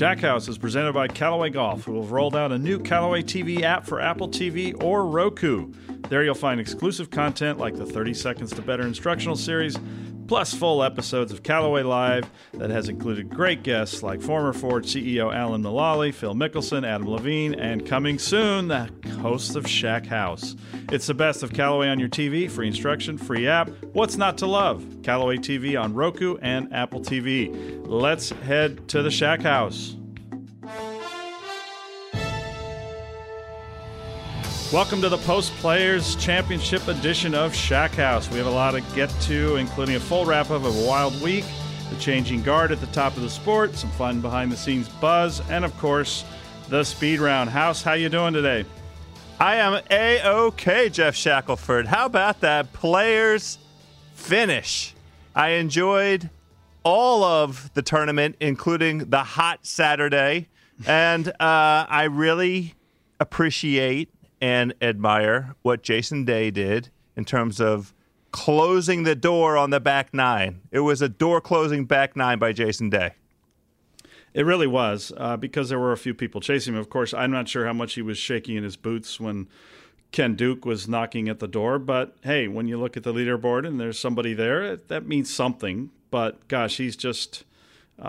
Shack House is presented by Callaway Golf, who have rolled out a new Callaway TV app for Apple TV or Roku. There you'll find exclusive content like the 30 Seconds to Better instructional series, plus full episodes of Callaway Live that has included great guests like former Ford CEO Alan Mulally, Phil Mickelson, Adam Levine, and coming soon, the hosts of Shack House. It's the best of Callaway on your TV, free instruction, free app. What's not to love? Callaway TV on Roku and Apple TV. Let's head to the Shack House. Welcome to the Post Players Championship edition of Shack House. We have a lot to get to, including a full wrap up of a wild week, the changing guard at the top of the sport, some fun behind the scenes buzz, and of course, the speed round. House, how you doing today? I am a okay, Geoff Shackelford. How about that players finish? I enjoyed all of the tournament, including the hot Saturday, and uh, I really appreciate and admire what Jason Day did in terms of closing the door on the back nine. It was a door closing back nine by Jason Day. It really was uh, because there were a few people chasing him. Of course, I'm not sure how much he was shaking in his boots when Ken Duke was knocking at the door. But hey, when you look at the leaderboard and there's somebody there, that means something. But gosh, he's just uh,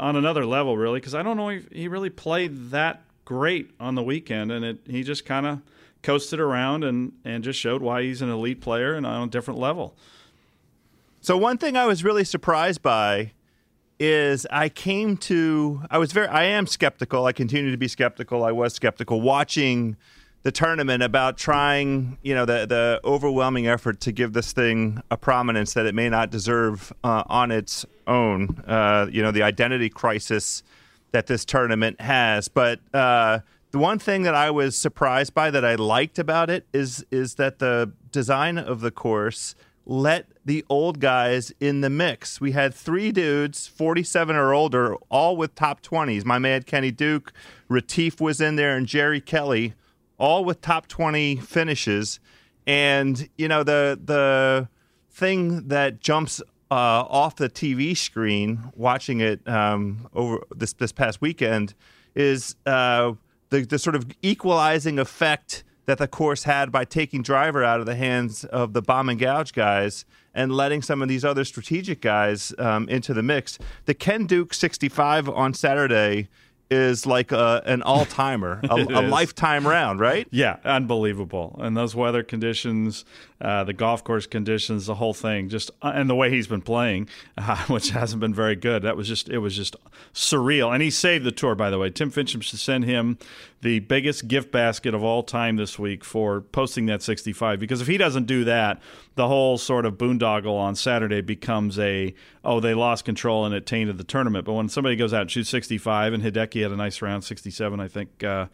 on another level, really, because I don't know if he really played that great on the weekend, and it, he just kind of coasted around and, and just showed why he's an elite player and on a different level. So one thing I was really surprised by is I came to I was very I am skeptical. I continue to be skeptical. I was skeptical watching the tournament about trying, you know, the the overwhelming effort to give this thing a prominence that it may not deserve uh, on its own. Uh, you know, the identity crisis that this tournament has. But uh, the one thing that I was surprised by that I liked about it is is that the design of the course let the old guys in the mix. We had three dudes, 47 or older, all with top 20s. My man Kenny Duke, Retief was in there, and Jerry Kelly, all with top 20 finishes. And you know the the thing that jumps uh, off the TV screen, watching it um, over this this past weekend, is uh, the the sort of equalizing effect that the course had by taking driver out of the hands of the bomb and gouge guys and letting some of these other strategic guys um, into the mix. The Ken Duke 65 on Saturday is like a, an all timer, a, a lifetime round, right? Yeah, unbelievable. And those weather conditions, uh, the golf course conditions, the whole thing, just uh, and the way he's been playing, uh, which hasn't been very good. That was just it was just surreal. And he saved the tour, by the way. Tim Finchem should send him the biggest gift basket of all time this week for posting that 65 because if he doesn't do that, the whole sort of boondoggle on Saturday becomes a oh they lost control and it tainted the tournament. But when somebody goes out and shoots 65 and Hideki had a nice round 67, I think uh,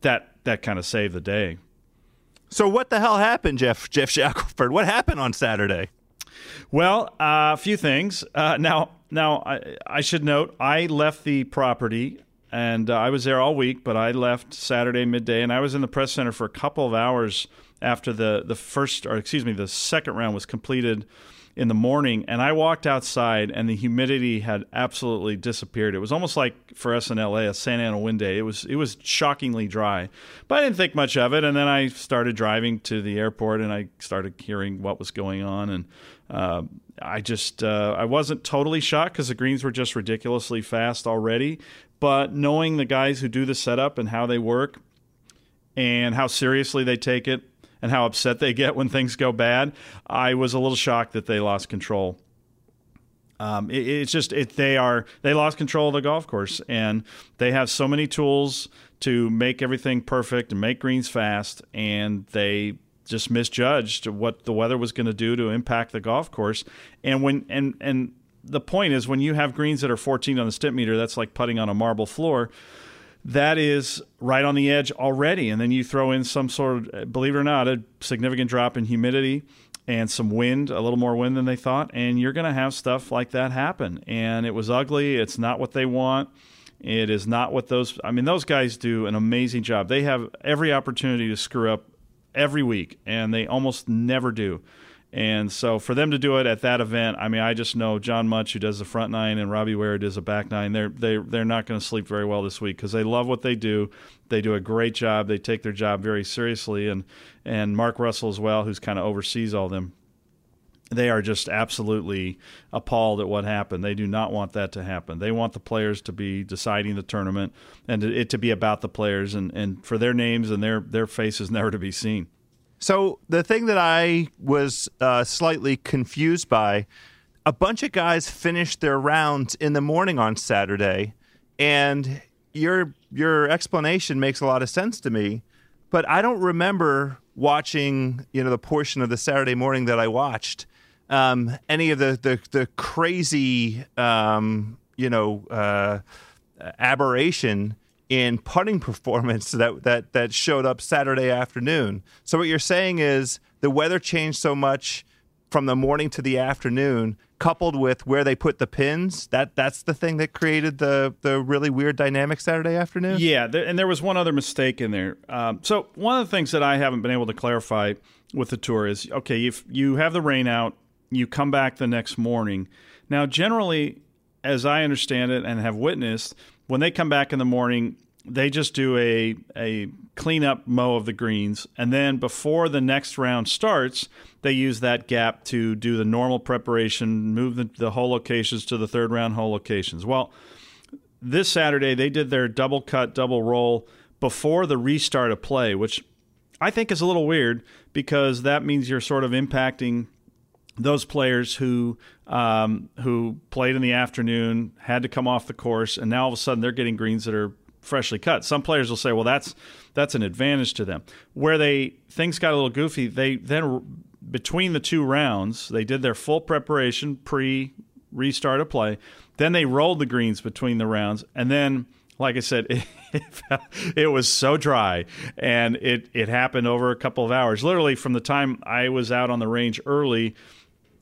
that that kind of saved the day. So what the hell happened, Geoff Geoff Shackelford? What happened on Saturday? Well, uh, a few things. Uh, now, now I, I, should note I left the property and uh, I was there all week, but I left Saturday midday, and I was in the press center for a couple of hours after the the first, or excuse me, the second round was completed in the morning, and I walked outside, and the humidity had absolutely disappeared. It was almost like for us in LA, a Santa Ana wind day. It was it was shockingly dry, but I didn't think much of it. And then I started driving to the airport, and I started hearing what was going on, and uh, I just uh, I wasn't totally shocked because the greens were just ridiculously fast already. But knowing the guys who do the setup and how they work and how seriously they take it and how upset they get when things go bad, I was a little shocked that they lost control. Um, it, it's just it, they are they lost control of the golf course and they have so many tools to make everything perfect and make greens fast and they just misjudged what the weather was going to do to impact the golf course and when and and the point is when you have greens that are 14 on the Stimpmeter, that's like putting on a marble floor. That is right on the edge already, and then you throw in some sort of, believe it or not, a significant drop in humidity and some wind, a little more wind than they thought, and you're going to have stuff like that happen. And it was ugly. It's not what they want. It is not what those. I mean, those guys do an amazing job. They have every opportunity to screw up every week, and they almost never do. And so for them to do it at that event, I mean, I just know John Mutch, who does the front nine, and Robbie Ware does a back nine. They're they they're not going to sleep very well this week because they love what they do. They do a great job. They take their job very seriously, and and Mark Russell as well, who's kind of oversees all them. They are just absolutely appalled at what happened. They do not want that to happen. They want the players to be deciding the tournament and it to be about the players and, and for their names and their their faces never to be seen. So the thing that I was uh, slightly confused by, a bunch of guys finished their rounds in the morning on Saturday, and your your explanation makes a lot of sense to me, but I don't remember watching you know the portion of the Saturday morning that I watched um, any of the the, the crazy um, you know uh, aberration in putting performance that that that showed up Saturday afternoon. So what you're saying is the weather changed so much from the morning to the afternoon, coupled with where they put the pins. That that's the thing that created the the really weird dynamic Saturday afternoon. Yeah, there, and there was one other mistake in there. Um, so one of the things that I haven't been able to clarify with the tour is okay, if you have the rain out, you come back the next morning. Now, generally, as I understand it and have witnessed when they come back in the morning, they just do a a cleanup mow of the greens, and then before the next round starts, they use that gap to do the normal preparation, move the, the hole locations to the third round hole locations. Well, this Saturday they did their double cut, double roll before the restart of play, which I think is a little weird because that means you're sort of impacting those players who um, who played in the afternoon had to come off the course, and now all of a sudden they're getting greens that are freshly cut. Some players will say, "Well, that's that's an advantage to them." Where they things got a little goofy, they then between the two rounds they did their full preparation pre restart of play. Then they rolled the greens between the rounds, and then, like I said, it, it was so dry, and it it happened over a couple of hours. Literally, from the time I was out on the range early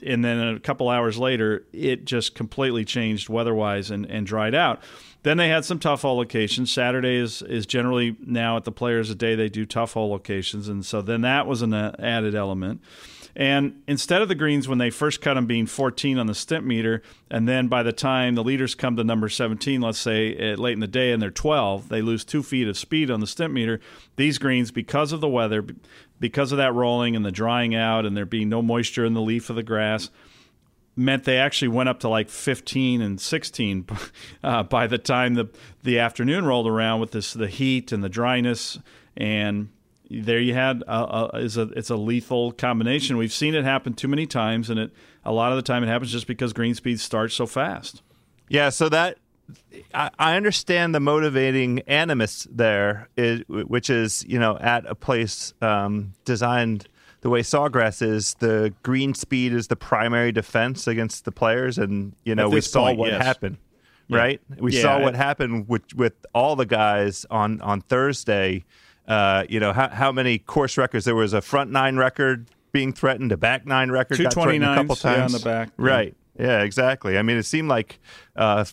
and then a couple hours later, it just completely changed weather-wise and, and dried out. Then they had some tough hole locations. Saturday is, is generally now at the players a day they do tough hole locations, and so then that was an uh, added element. And instead of the greens when they first cut them being 14 on the Stimpmeter, and then by the time the leaders come to number 17, let's say eh, late in the day, and they're 12, they lose two feet of speed on the Stimpmeter. These greens, because of the weather, because of that rolling and the drying out and there being no moisture in the leaf of the grass meant they actually went up to like 15 and 16 uh, by the time the the afternoon rolled around with this the heat and the dryness and there you had a, a, is a it's a lethal combination. We've seen it happen too many times, and it a lot of the time it happens just because green speed starts so fast. Yeah, so that I, I understand the motivating animus there, is, which is you know at a place um, designed the way Sawgrass is, the green speed is the primary defense against the players, and you know we saw point, what yes. happened. Right, we Yeah, saw it- what happened with with all the guys on on Thursday. Uh, you know how how many course records there was a front nine record being threatened, a back nine record got threatened a couple 229s, yeah, on the back, yeah. right? Yeah, exactly. I mean, it seemed like uh,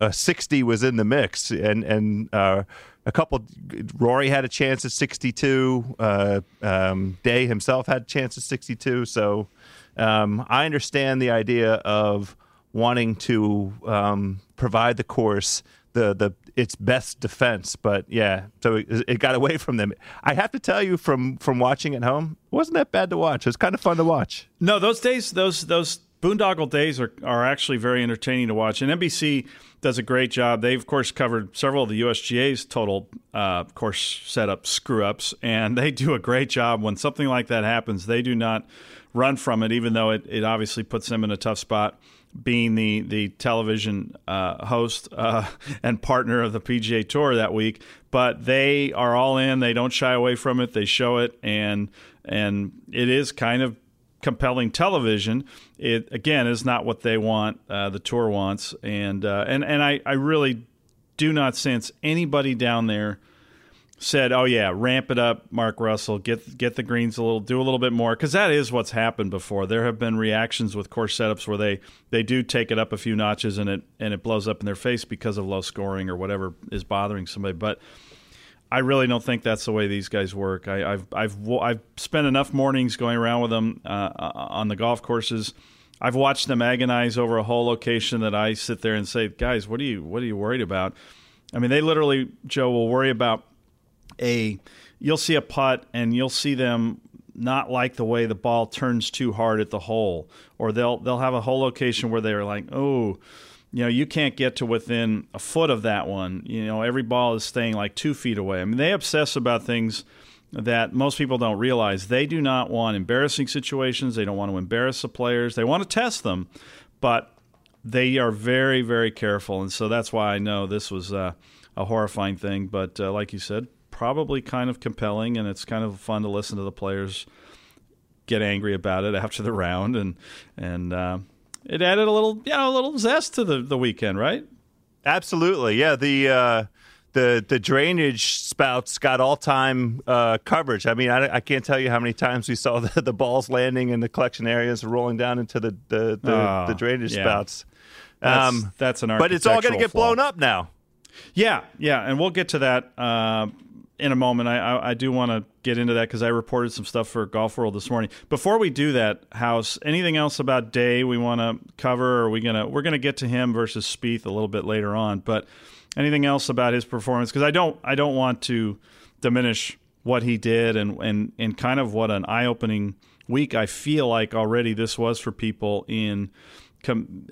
a 60 was in the mix, and and uh, a couple. Rory had a chance at 62. Uh, um, Day himself had a chance at 62. So um, I understand the idea of wanting to um, provide the course the the its best defense, but yeah, so it, it got away from them. I have to tell you, from from watching at home, wasn't that bad to watch. It was kind of fun to watch. No, those days, those those boondoggle days are are actually very entertaining to watch. And NBC does a great job. They've of course covered several of the USGA's total uh, course setup screw ups, and they do a great job when something like that happens. They do not run from it, even though it, it obviously puts them in a tough spot. Being the the television uh, host uh, and partner of the PGA Tour that week, but they are all in. They don't shy away from it. They show it, and and it is kind of compelling television. It again is not what they want. Uh, the tour wants, and uh, and and I, I really do not sense anybody down there said, "Oh yeah, ramp it up, Mark Russell. Get get the greens a little, do a little bit more," because that is what's happened before. There have been reactions with course setups where they they do take it up a few notches and it and it blows up in their face because of low scoring or whatever is bothering somebody, but. I really don't think that's the way these guys work. I, I've I've I've spent enough mornings going around with them uh, on the golf courses. I've watched them agonize over a whole location that I sit there and say, "Guys, what are you what are you worried about?" I mean, they literally, Joe, will worry about a. You'll see a putt and you'll see them not like the way the ball turns too hard at the hole, or they'll they'll have a hole location where they're like, "Oh." You know, you can't get to within a foot of that one. You know, every ball is staying like two feet away. I mean, they obsess about things that most people don't realize. They do not want embarrassing situations. They don't want to embarrass the players. They want to test them, but they are very, very careful. And so that's why I know this was uh, a horrifying thing. But uh, like you said, probably kind of compelling, and it's kind of fun to listen to the players get angry about it after the round and and. Uh, it added a little, you know, a little zest to the, the weekend, right? Absolutely, yeah. The uh, the the drainage spouts got all time uh, coverage. I mean, I, I, can't tell you how many times we saw the, the balls landing in the collection areas, rolling down into the the, the, Oh, the drainage yeah. spouts. That's, Um, that's an argument. but it's all going to get blown up now. Yeah, yeah, and we'll get to that uh, in a moment. I, I, I do want to get into that because I reported some stuff for Golf World this morning. Before we do that, House, anything else about Day we want to cover? Or are we gonna we're gonna get to him versus Spieth a little bit later on, but anything else about his performance? Because I don't I don't want to diminish what he did and and and kind of what an eye opening week I feel like already this was for people in.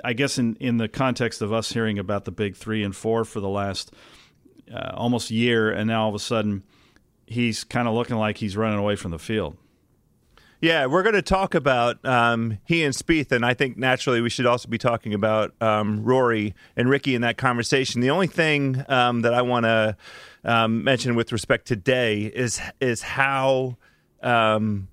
I guess in, in the context of us hearing about the big three and four for the last uh, almost year, and now all of a sudden he's kind of looking like he's running away from the field. Yeah, we're going to talk about um, he and Spieth, and I think naturally we should also be talking about um, Rory and Rickie in that conversation. The only thing um, that I want to um, mention with respect to Day is is how um,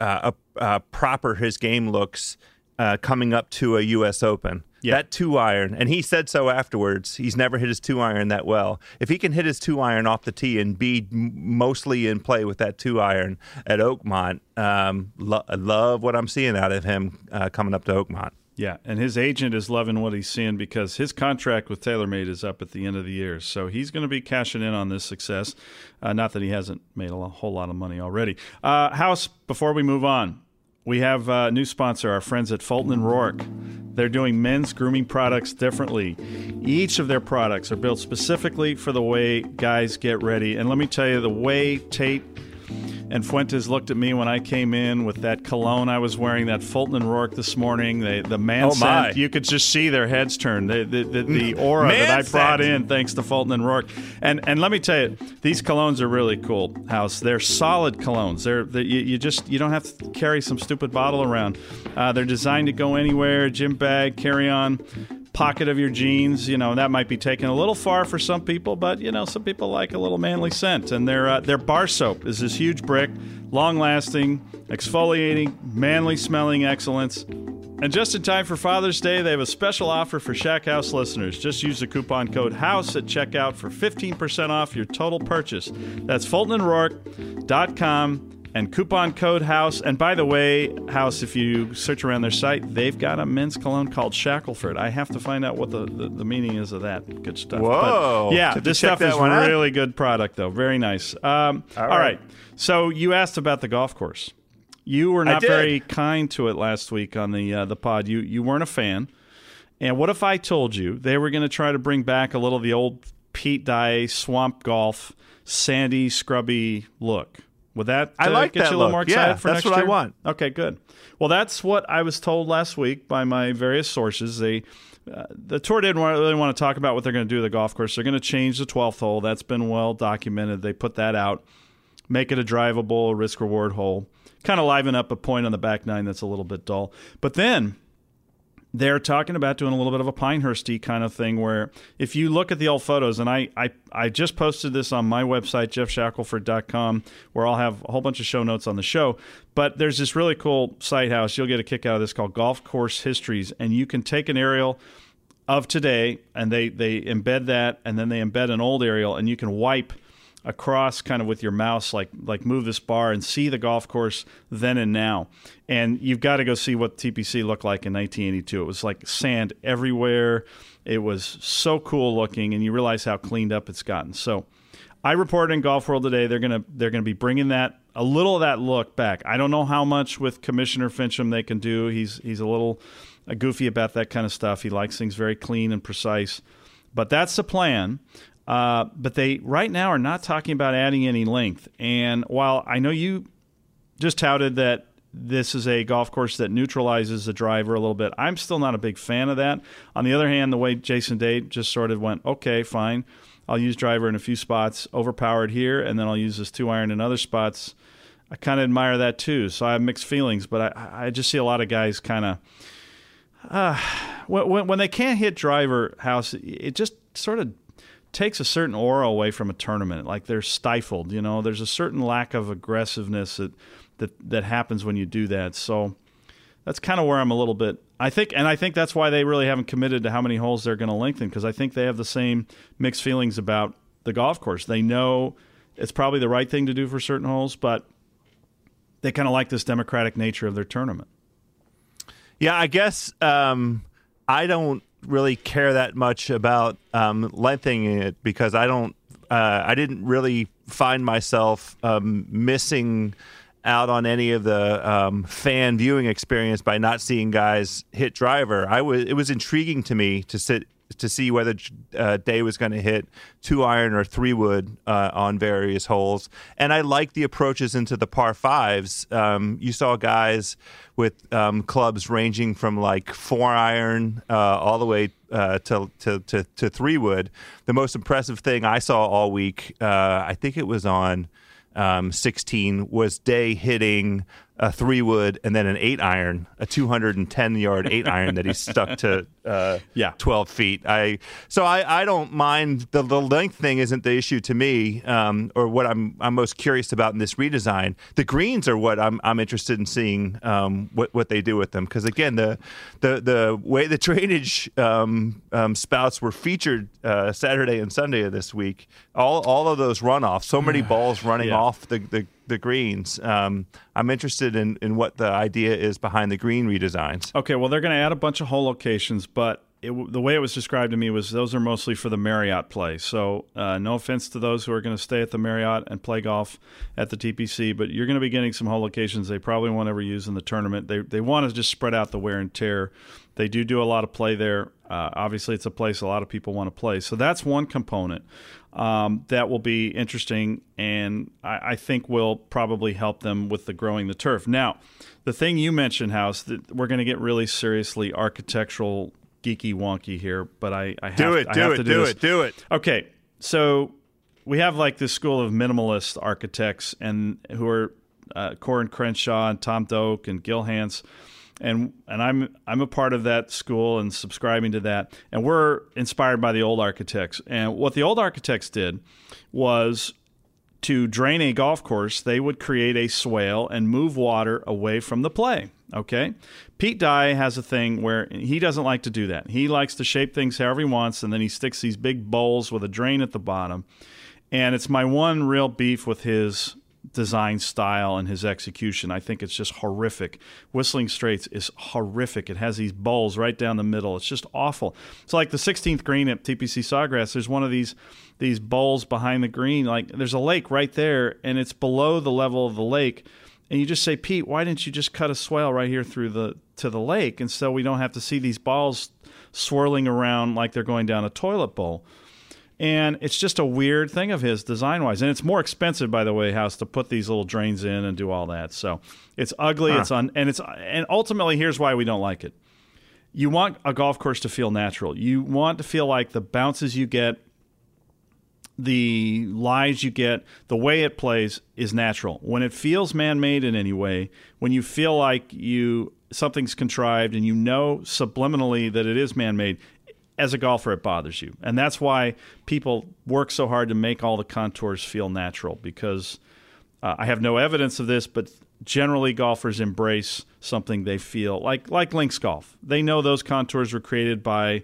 uh, uh, proper his game looks uh, coming up to a U.S. Open. Yeah. That two iron, and he said so afterwards. He's never hit his two iron that well. If he can hit his two iron off the tee and be mostly in play with that two iron at Oakmont, um, lo- I love what I'm seeing out of him uh, coming up to Oakmont. Yeah, and his agent is loving what he's seeing because his contract with TaylorMade is up at the end of the year. So he's going to be cashing in on this success. Uh, not that he hasn't made a whole lot of money already. Uh, House, before we move on, we have a new sponsor, our friends at Fulton and Roark. They're doing men's grooming products differently. Each of their products are built specifically for the way guys get ready. And let me tell you, the way Tate and Fuentes looked at me when I came in with that cologne I was wearing, that Fulton and Roark this morning. They, the man Oh, scent, you could just see their heads turn. The, the, the, the aura Man that I brought scent. in thanks to Fulton and Roark. And and let me tell you, these colognes are really cool. House, they're solid colognes. They're, they you, you just you don't have to carry some stupid bottle around. Uh, they're designed to go anywhere, gym bag, carry on. Pocket of your jeans, you know that might be taken a little far for some people, but you know some people like a little manly scent. And their uh, their bar soap is this huge brick, long lasting, exfoliating, manly smelling excellence. And just in time for Father's Day, they have a special offer for Shack House listeners. Just use the coupon code HOUSE at checkout for 15% off your total purchase. That's FultonandRoark.com and coupon code HOUSE. And by the way, House, if you search around their site, they've got a men's cologne called Shackleford. I have to find out what the, the, the meaning is of that. Good stuff. Whoa. But yeah, this stuff is one out. really good product, though. Very nice. Um, all right. right. So you asked about the golf course. You were not very kind to it last week on the uh, the pod. You you weren't a fan. And what if I told you they were going to try to bring back a little of the old Pete Dye swamp golf, sandy, scrubby look? Would that I uh, like get that you a little look. more excited Yeah, for that's next what I year? want. Okay, good. Well, that's what I was told last week by my various sources. They uh, the tour didn't really want to talk about what they're going to do to the golf course. They're going to change the 12th hole. That's been well documented. They put that out, make it a drivable risk reward hole, kind of liven up a point on the back nine that's a little bit dull. But then they're talking about doing a little bit of a Pinehursty kind of thing where if you look at the old photos, and I, I, I just posted this on my website, geoffshackelford.com, where I'll have a whole bunch of show notes on the show. But there's this really cool site house. You'll get a kick out of this called Golf Course Histories. And you can take an aerial of today and they, they embed that and then they embed an old aerial and you can wipe across kind of with your mouse like like move this bar and see the golf course then and now and you've got to go see what TPC looked like in 1982 it was like sand everywhere it was so cool looking and you realize how cleaned up it's gotten so I reported in Golf World today they're gonna they're gonna be bringing that a little of that look back. I don't know how much with Commissioner Finchem they can do. He's he's a little uh, goofy about that kind of stuff. He likes things very clean and precise, but that's the plan. Uh, but they right now are not talking about adding any length. And while I know you just touted that this is a golf course that neutralizes the driver a little bit. I'm still not a big fan of that. On the other hand, the way Jason Day just sort of went, okay, fine, I'll use driver in a few spots, overpowered here, and then I'll use this two iron in other spots. I kind of admire that too. So I have mixed feelings, but I, I just see a lot of guys kind of uh, when, when they can't hit driver house, it just sort of takes a certain aura away from a tournament. Like they're stifled. You know, there's a certain lack of aggressiveness that that that happens when you do that. So that's kind of where I'm a little bit. I think, and I think that's why they really haven't committed to how many holes they're going to lengthen because I think they have the same mixed feelings about the golf course. They know it's probably the right thing to do for certain holes, but they kind of like this democratic nature of their tournament. Yeah, I guess um, I don't really care that much about um, lengthening it because I don't. Uh, I didn't really find myself um, missing out on any of the um, fan viewing experience by not seeing guys hit driver. I was. It was intriguing to me to sit to see whether uh, Day was going to hit two iron or three wood uh, on various holes. And I like the approaches into the par fives. Um, you saw guys with um, clubs ranging from like four iron uh, all the way uh, to, to, to, to three wood. The most impressive thing I saw all week, uh, I think it was on um, 16, was Day hitting a three wood and then an eight iron, a 210 yard eight iron that he stuck to uh, Yeah. 12 feet. I so I, I don't mind the, the length thing isn't the issue to me, um, or what I'm I'm most curious about in this redesign. The greens are what I'm I'm interested in seeing um, what what they do with them because again the the the way the drainage um, um, spouts were featured uh, Saturday and Sunday of this week, all all of those runoffs, so many balls running Yeah. off the the, the greens. Um, I'm interested in in what the idea is behind the green redesigns. Okay, well, they're going to add a bunch of hole locations, but it, the way it was described to me was those are mostly for the Marriott play. So, uh, no offense to those who are going to stay at the Marriott and play golf at the TPC, but you're going to be getting some hole locations they probably won't ever use in the tournament. They they want to just spread out the wear and tear. They do do a lot of play there. Uh, obviously, it's a place a lot of people want to play. So that's one component um, that will be interesting, and I, I think will probably help them with the growing the turf. Now, the thing you mentioned, House, that we're going to get really seriously architectural geeky wonky here, but I, I have, do it, I do it, do, do it, do it. Okay, so we have like this school of minimalist architects, and who are uh, Coore and Crenshaw and Tom Doak and Gil Hanse, and and I'm I'm a part of that school and subscribing to that, and we're inspired by the old architects. And what the old architects did was to drain a golf course, they would create a swale and move water away from the play. Okay. Pete Dye has a thing where he doesn't like to do that. He likes to shape things however he wants, and then he sticks these big bowls with a drain at the bottom. And it's my one real beef with his design style and his execution. I think it's just horrific. Whistling Straits is horrific. It has these bowls right down the middle. It's just awful. It's like the 16th green at TPC Sawgrass. There's one of these these bowls behind the green. Like there's a lake right there, and it's below the level of the lake. And you just say, Pete, why didn't you just cut a swale right here through the to the lake, and so we don't have to see these balls swirling around like they're going down a toilet bowl. And it's just a weird thing of his design wise. And it's more expensive, by the way, House, to put these little drains in and do all that. So it's ugly. Huh. It's un, and it's and ultimately here's why we don't like it. You want a golf course to feel natural. You want to feel like the bounces you get, the lies you get, the way it plays is natural. When it feels man-made in any way, when you feel like you something's contrived and you know subliminally that it is man-made, as a golfer it bothers you. And that's why people work so hard to make all the contours feel natural because uh, I have no evidence of this, but generally golfers embrace something they feel like like links golf. They know those contours were created by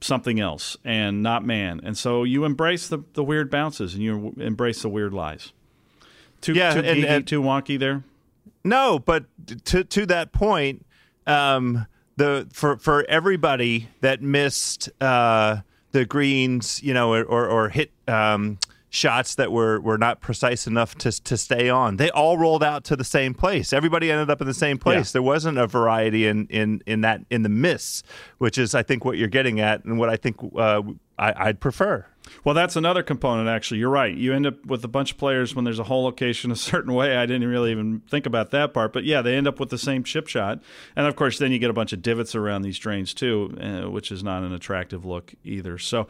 something else and not man. And so you embrace the, the weird bounces and you embrace the weird lies. Too, Yeah, too, and- geeky, and- too wonky there. No, but to to that point, um, the for for everybody that missed uh, the greens, you know, or or, or hit um, shots that were, were not precise enough to to stay on, they all rolled out to the same place. Everybody ended up in the same place. Yeah. There wasn't a variety in in in that in the miss, which is I think what you're getting at, and what I think uh, I, I'd prefer. Well, that's another component, actually. You're right. You end up with a bunch of players when there's a whole location a certain way. I didn't really even think about that part. But yeah, they end up with the same chip shot. And of course, then you get a bunch of divots around these drains, too, uh, which is not an attractive look either. So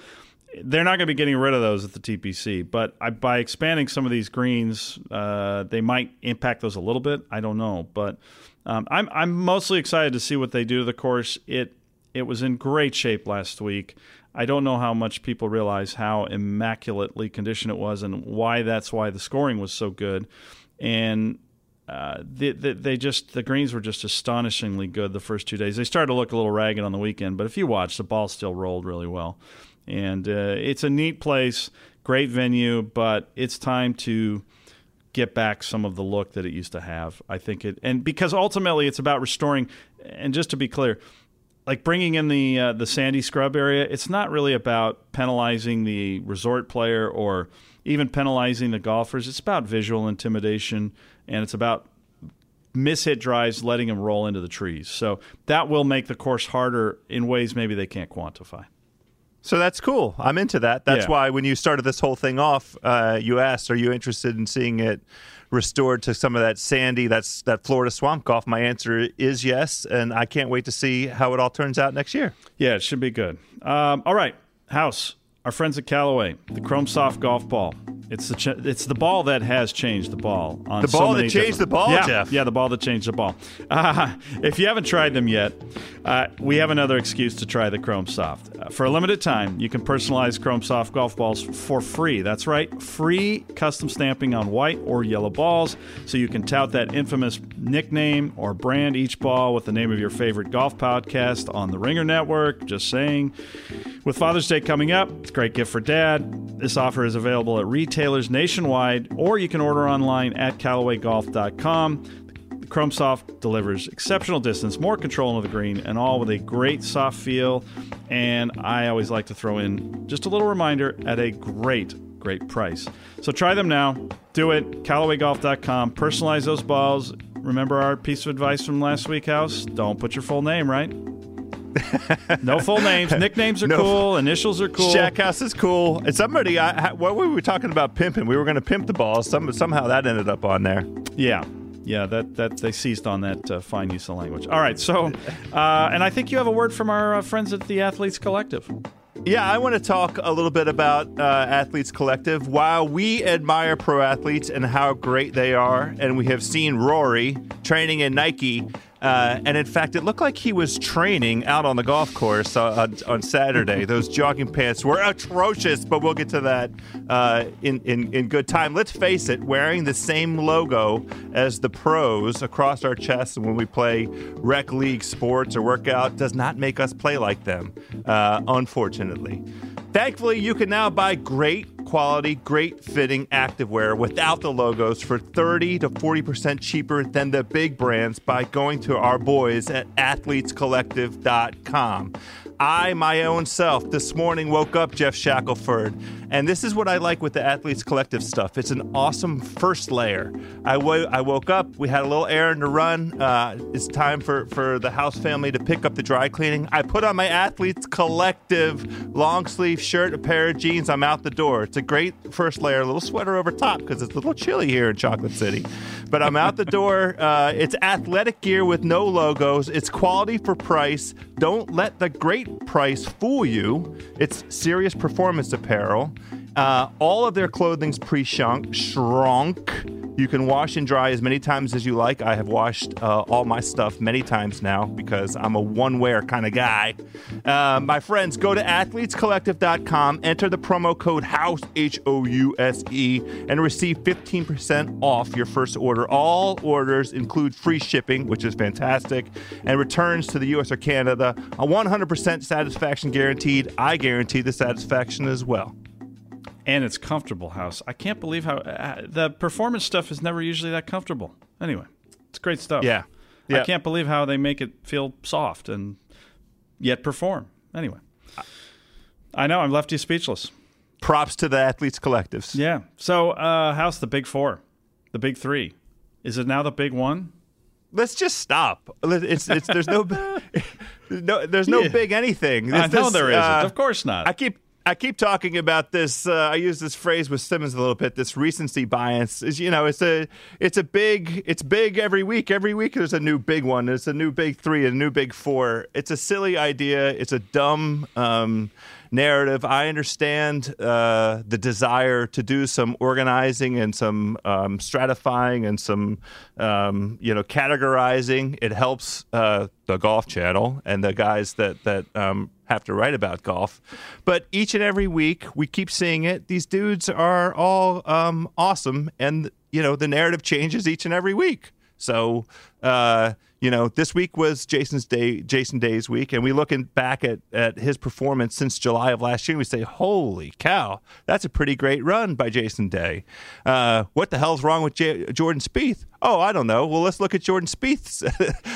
they're not going to be getting rid of those at the TPC. But I, by expanding some of these greens, uh, they might impact those a little bit. I don't know. But um, I'm, I'm mostly excited to see what they do to the course. It, it was in great shape last week. I don't know how much people realize how immaculately conditioned it was and why that's why the scoring was so good. And uh, they, they, they just the greens were just astonishingly good the first two days. They started to look a little ragged on the weekend, but if you watch, the ball still rolled really well. And uh, it's a neat place, great venue, but it's time to get back some of the look that it used to have. I think it, and because ultimately it's about restoring. And just to be clear, like bringing in the uh, the sandy scrub area, it's not really about penalizing the resort player or even penalizing the golfers. It's about visual intimidation, and it's about mishit drives, letting them roll into the trees. So that will make the course harder in ways maybe they can't quantify. So that's cool. I'm into that. That's Yeah. why when you started this whole thing off, uh, you asked, "Are you interested in seeing it restored to some of that sandy, that's that Florida swamp golf?" My answer is yes, and I can't wait to see how it all turns out next year. Yeah, it should be good. Um, all right, House, our friends at Callaway, the Chrome Soft golf ball. It's the ch- it's the ball that has changed the ball. On The so ball that changed the ball, yeah, Geoff. Yeah, the ball that changed the ball. Uh, if you haven't tried them yet, uh, we have another excuse to try the Chrome Soft. Uh, for a limited time, you can personalize Chrome Soft golf balls for free. That's right, free custom stamping on white or yellow balls, so you can tout that infamous nickname or brand each ball with the name of your favorite golf podcast on the Ringer Network. Just saying. With Father's Day coming up, great gift for dad. This offer is available at retailers nationwide, or you can order online at CallawayGolf.com. Chrome Soft delivers exceptional distance, more control of the green, and all with a great soft feel. And I always like to throw in just a little reminder at a great, great price. So try them now. Do it. CallawayGolf.com. Personalize those balls. Remember our piece of advice from last week, House? Don't put your full name, right? no full names. Nicknames are No. cool. Initials are cool. Shack House is cool. And somebody, I, what were we talking about pimping? We were going to pimp the balls. Some, somehow that ended up on there. Yeah. Yeah, that, that they seized on that uh, fine use of language. All right, so, uh, and I think you have a word from our uh, friends at the Athletes Collective. Yeah, I want to talk a little bit about uh, Athletes Collective. While we admire pro athletes and how great they are, and we have seen Rory training in Nike, uh, and in fact, it looked like he was training out on the golf course uh, on, on Saturday. Those jogging pants were atrocious, but we'll get to that uh, in, in, in good time. Let's face it, wearing the same logo as the pros across our chests when we play rec league sports or workout does not make us play like them, uh, unfortunately. Thankfully, you can now buy great quality, great fitting activewear without the logos for 30 to 40% cheaper than the big brands by going to our boys at athletescollective.com. I, my own self, this morning woke up Geoff Shackelford, and this is what I like with the Athletes Collective stuff. It's an awesome first layer. I I woke up, we had a little errand to run. Uh, it's time for, for the house family to pick up the dry cleaning. I put on my Athletes Collective long sleeve shirt, a pair of jeans. I'm out the door. It's a great first layer, a little sweater over top because it's a little chilly here in Chocolate City. But I'm out the door. Uh, it's athletic gear with no logos. It's quality for price. Don't let the great price fool you. It's serious performance apparel. Uh, all of their clothing's pre-shrunk, shrunk. You can wash and dry as many times as you like. I have washed uh, all my stuff many times now because I'm a one-wear kind of guy. Uh, my friends, go to athletescollective.com, enter the promo code HOUSE, H O U S E, and receive 15% off your first order. All orders include free shipping, which is fantastic, and returns to the US or Canada. A 100% satisfaction guaranteed. I guarantee the satisfaction as well. And it's comfortable, House. I can't believe how uh, the performance stuff is never usually that comfortable. Anyway, it's great stuff. Yeah. I can't believe how they make it feel soft and yet perform. Anyway, I know I'm left you speechless. Props to the athletes collectives. Yeah. So, uh, House, the big four, the big three. Is it now the big one? Let's just stop. It's, it's there's no no there's no Yeah. big anything. I know this, there isn't. uh, of course not. I keep I keep talking about this. Uh, I use this phrase with Simmons a little bit. This recency bias is, you know, it's a it's a big it's big every week. Every week there's a new big one. There's a new big three, a new big four. It's a silly idea. It's a dumb um, narrative. I understand uh, the desire to do some organizing and some um, stratifying and some um, you know categorizing. It helps uh, the Golf Channel and the guys that that um, have to write about golf. But each and every week, we keep seeing it. These dudes are all um, awesome, and you know the narrative changes each and every week. So, uh, you know, this week was Jason's day, Jason Day's week, and we looking back at, at his performance since July of last year. And we say, "Holy cow, that's a pretty great run by Jason Day." Uh, what the hell's wrong with J- Jordan Spieth? Oh, I don't know. Well, let's look at Jordan Spieth's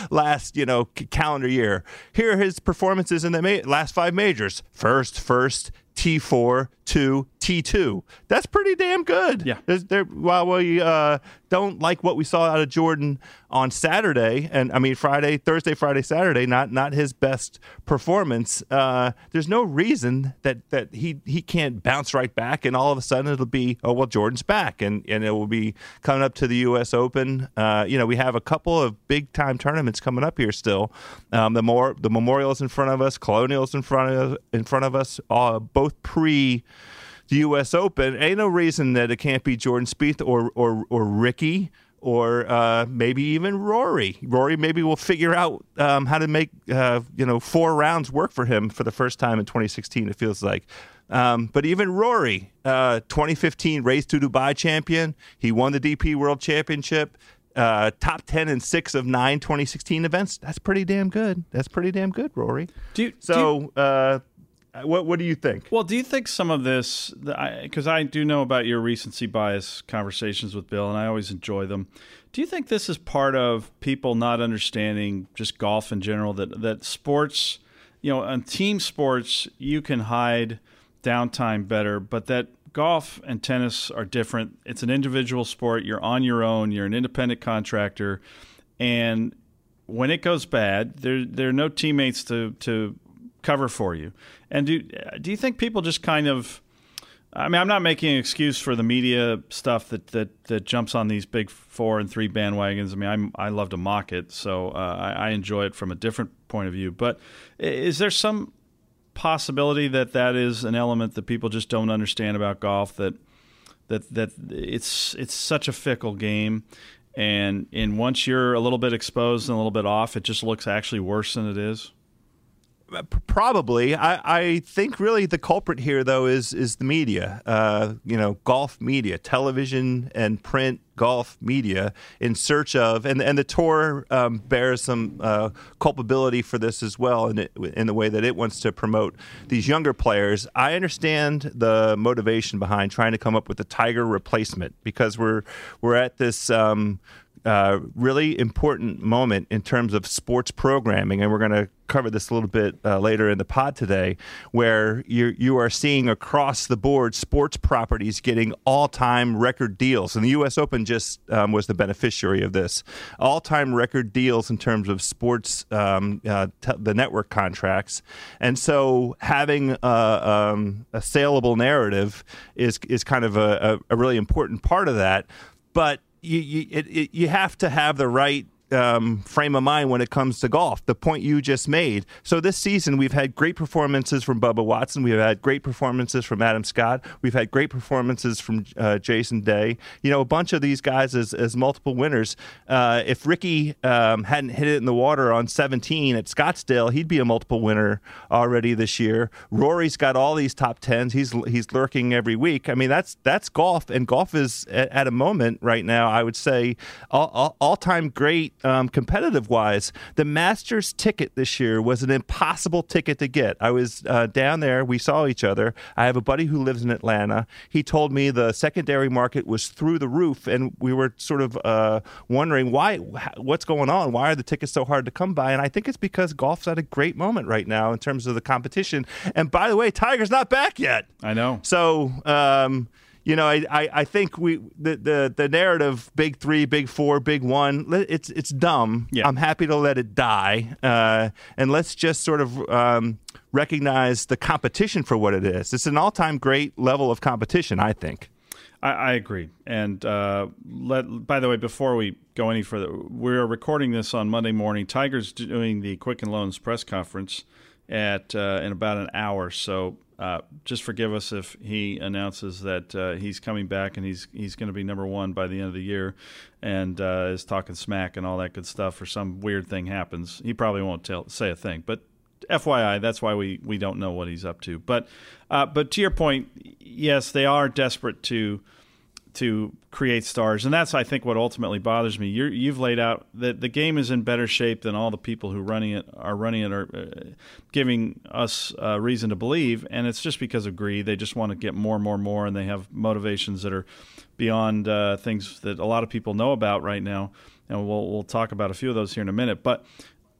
last, you know, c- calendar year. Here are his performances in the ma- last five majors: first, first, T4, two, T2. That's pretty damn good. Yeah. There's, there, while we uh, don't like what we saw out of Jordan on Saturday, and I mean Friday, Thursday, Friday, Saturday, not not his best performance. Uh, there's no reason that that he he can't bounce right back, and all of a sudden it'll be oh well Jordan's back, and and it will be coming up to the U.S. Open. Uh, you know we have a couple of big time tournaments coming up here still. Um, the more the Memorials in front of us, Colonials in front of in front of us, uh, both pre the U.S. Open. Ain't no reason that it can't be Jordan Spieth or or or Rickie or uh, maybe even Rory. Rory maybe will figure out um, how to make uh, you know four rounds work for him for the first time in 2016. It feels like. Um, but even Rory, uh, 2015 Race to Dubai champion, he won the DP World Championship. Uh, top 10 and six of nine 2016 events. That's pretty damn good. That's pretty damn good, Rory. Do you, do you- So, uh, Uh, what What do you think? Well, do you think some of this, because I, I do know about your recency bias conversations with Bill, and I always enjoy them. Do you think this is part of people not understanding just golf in general that that sports, you know, on team sports you can hide downtime better, but that golf and tennis are different. It's an individual sport. You're on your own. You're an independent contractor, and when it goes bad, there there are no teammates to to cover for you. And do do you think people just kind of I mean, I'm not making an excuse for the media stuff that, that, that jumps on these big four and three bandwagons. I mean, I'm, I love to mock it, so uh, I, I enjoy it from a different point of view. But is there some possibility that that is an element that people just don't understand about golf? That that that it's it's such a fickle game, and and once you're a little bit exposed and a little bit off, it just looks actually worse than it is. Probably, I, I think really the culprit here though is is the media. Uh, you know, golf media, television and print golf media, in search of and and the tour um, bears some uh, culpability for this as well in in the way that it wants to promote these younger players. I understand the motivation behind trying to come up with a Tiger replacement because we're we're at this. Um, uh, really important moment in terms of sports programming, and we're going to cover this a little bit uh, later in the pod today, where you you are seeing across the board sports properties getting all time record deals, and the U.S. Open just um, was the beneficiary of this. All time record deals in terms of sports um, uh, t- the network contracts, and so having a, um, a saleable narrative is is kind of a, a, a really important part of that, but you you, it, it, you have to have the right um, frame of mind when it comes to golf. The point you just made. So this season, we've had great performances from Bubba Watson. We've had great performances from Adam Scott. We've had great performances from uh, Jason Day. You know, a bunch of these guys as, as multiple winners. Uh, if Rickie um, hadn't hit it in the water on 17 at Scottsdale, he'd be a multiple winner already this year. Rory's got all these top tens. He's he's lurking every week. I mean, that's that's golf, and golf is at, at a moment right now. I would say all, all, all time great um, competitive wise, the Masters ticket this year was an impossible ticket to get. I was uh, down there. We saw each other. I have a buddy who lives in Atlanta. He told me the secondary market was through the roof, and we were sort of uh, wondering why, what's going on? Why are the tickets so hard to come by? And I think it's because golf's at a great moment right now in terms of the competition. And by the way, Tiger's not back yet. I know. So. Um, you know, I, I, I, think we the, the the narrative big three, big four, big one. It's it's dumb. Yeah. I'm happy to let it die, uh, and let's just sort of um, recognize the competition for what it is. It's an all time great level of competition. I think. I, I agree. And uh, let by the way, before we go any further, we're recording this on Monday morning. Tiger's doing the Quicken Loans press conference at uh, in about an hour. So uh, just forgive us if he announces that uh, he's coming back and he's he's going to be number one by the end of the year, and uh, is talking smack and all that good stuff. Or some weird thing happens, he probably won't tell say a thing. But FYI, that's why we, we don't know what he's up to. But uh, but to your point, yes, they are desperate to to create stars, and that's I think what ultimately bothers me. you have laid out that the game is in better shape than all the people who running it are running it are uh, giving us uh, reason to believe, and it's just because of greed. They just want to get more, more, more, and they have motivations that are beyond uh, things that a lot of people know about right now. And we'll we'll talk about a few of those here in a minute, but.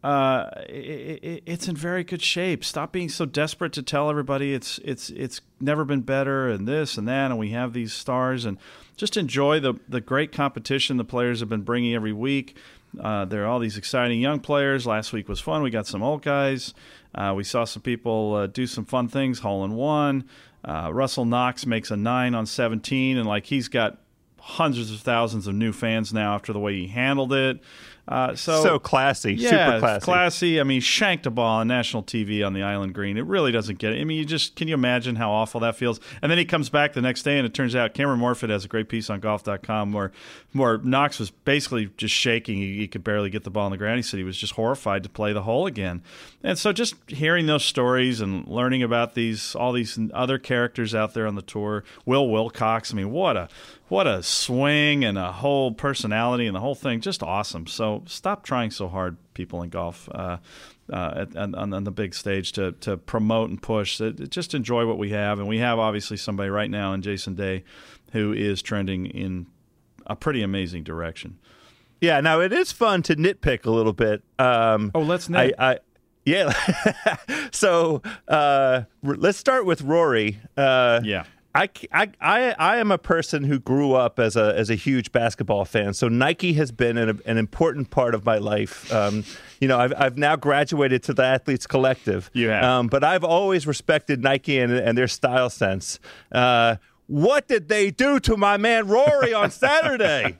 Uh, it, it's in very good shape. Stop being so desperate to tell everybody it's it's it's never been better and this and that, and we have these stars and just enjoy the the great competition the players have been bringing every week. Uh, there are all these exciting young players. Last week was fun. We got some old guys. Uh, we saw some people uh, do some fun things. Hole in one. Uh, Russell Knox makes a nine on 17, and like he's got hundreds of thousands of new fans now after the way he handled it. Uh, so so classy, yeah, super classy. classy. I mean, shanked a ball on national TV on the island green. It really doesn't get it. I mean, you just can you imagine how awful that feels? And then he comes back the next day, and it turns out Cameron Morfit has a great piece on Golf.com where where Knox was basically just shaking. He, he could barely get the ball on the ground. He said he was just horrified to play the hole again. And so just hearing those stories and learning about these all these other characters out there on the tour, Will Wilcox. I mean, what a what a swing and a whole personality and the whole thing just awesome so stop trying so hard people in golf uh, uh, at, on, on, the big stage to to promote and push. just enjoy what we have, and we have obviously somebody right now in Jason Day who is trending in a pretty amazing direction. Yeah, now it is fun to nitpick a little bit. Um, oh, let's nit. I, I, yeah. so uh, let's start with Rory. Uh, yeah. I, I, I, am a person who grew up as a as a huge basketball fan, so Nike has been an, an important part of my life. Um, you know, I've, I've now graduated to the Athletes Collective. You have, um, but I've always respected Nike and, and their style sense. Uh, what did they do to my man Rory on Saturday?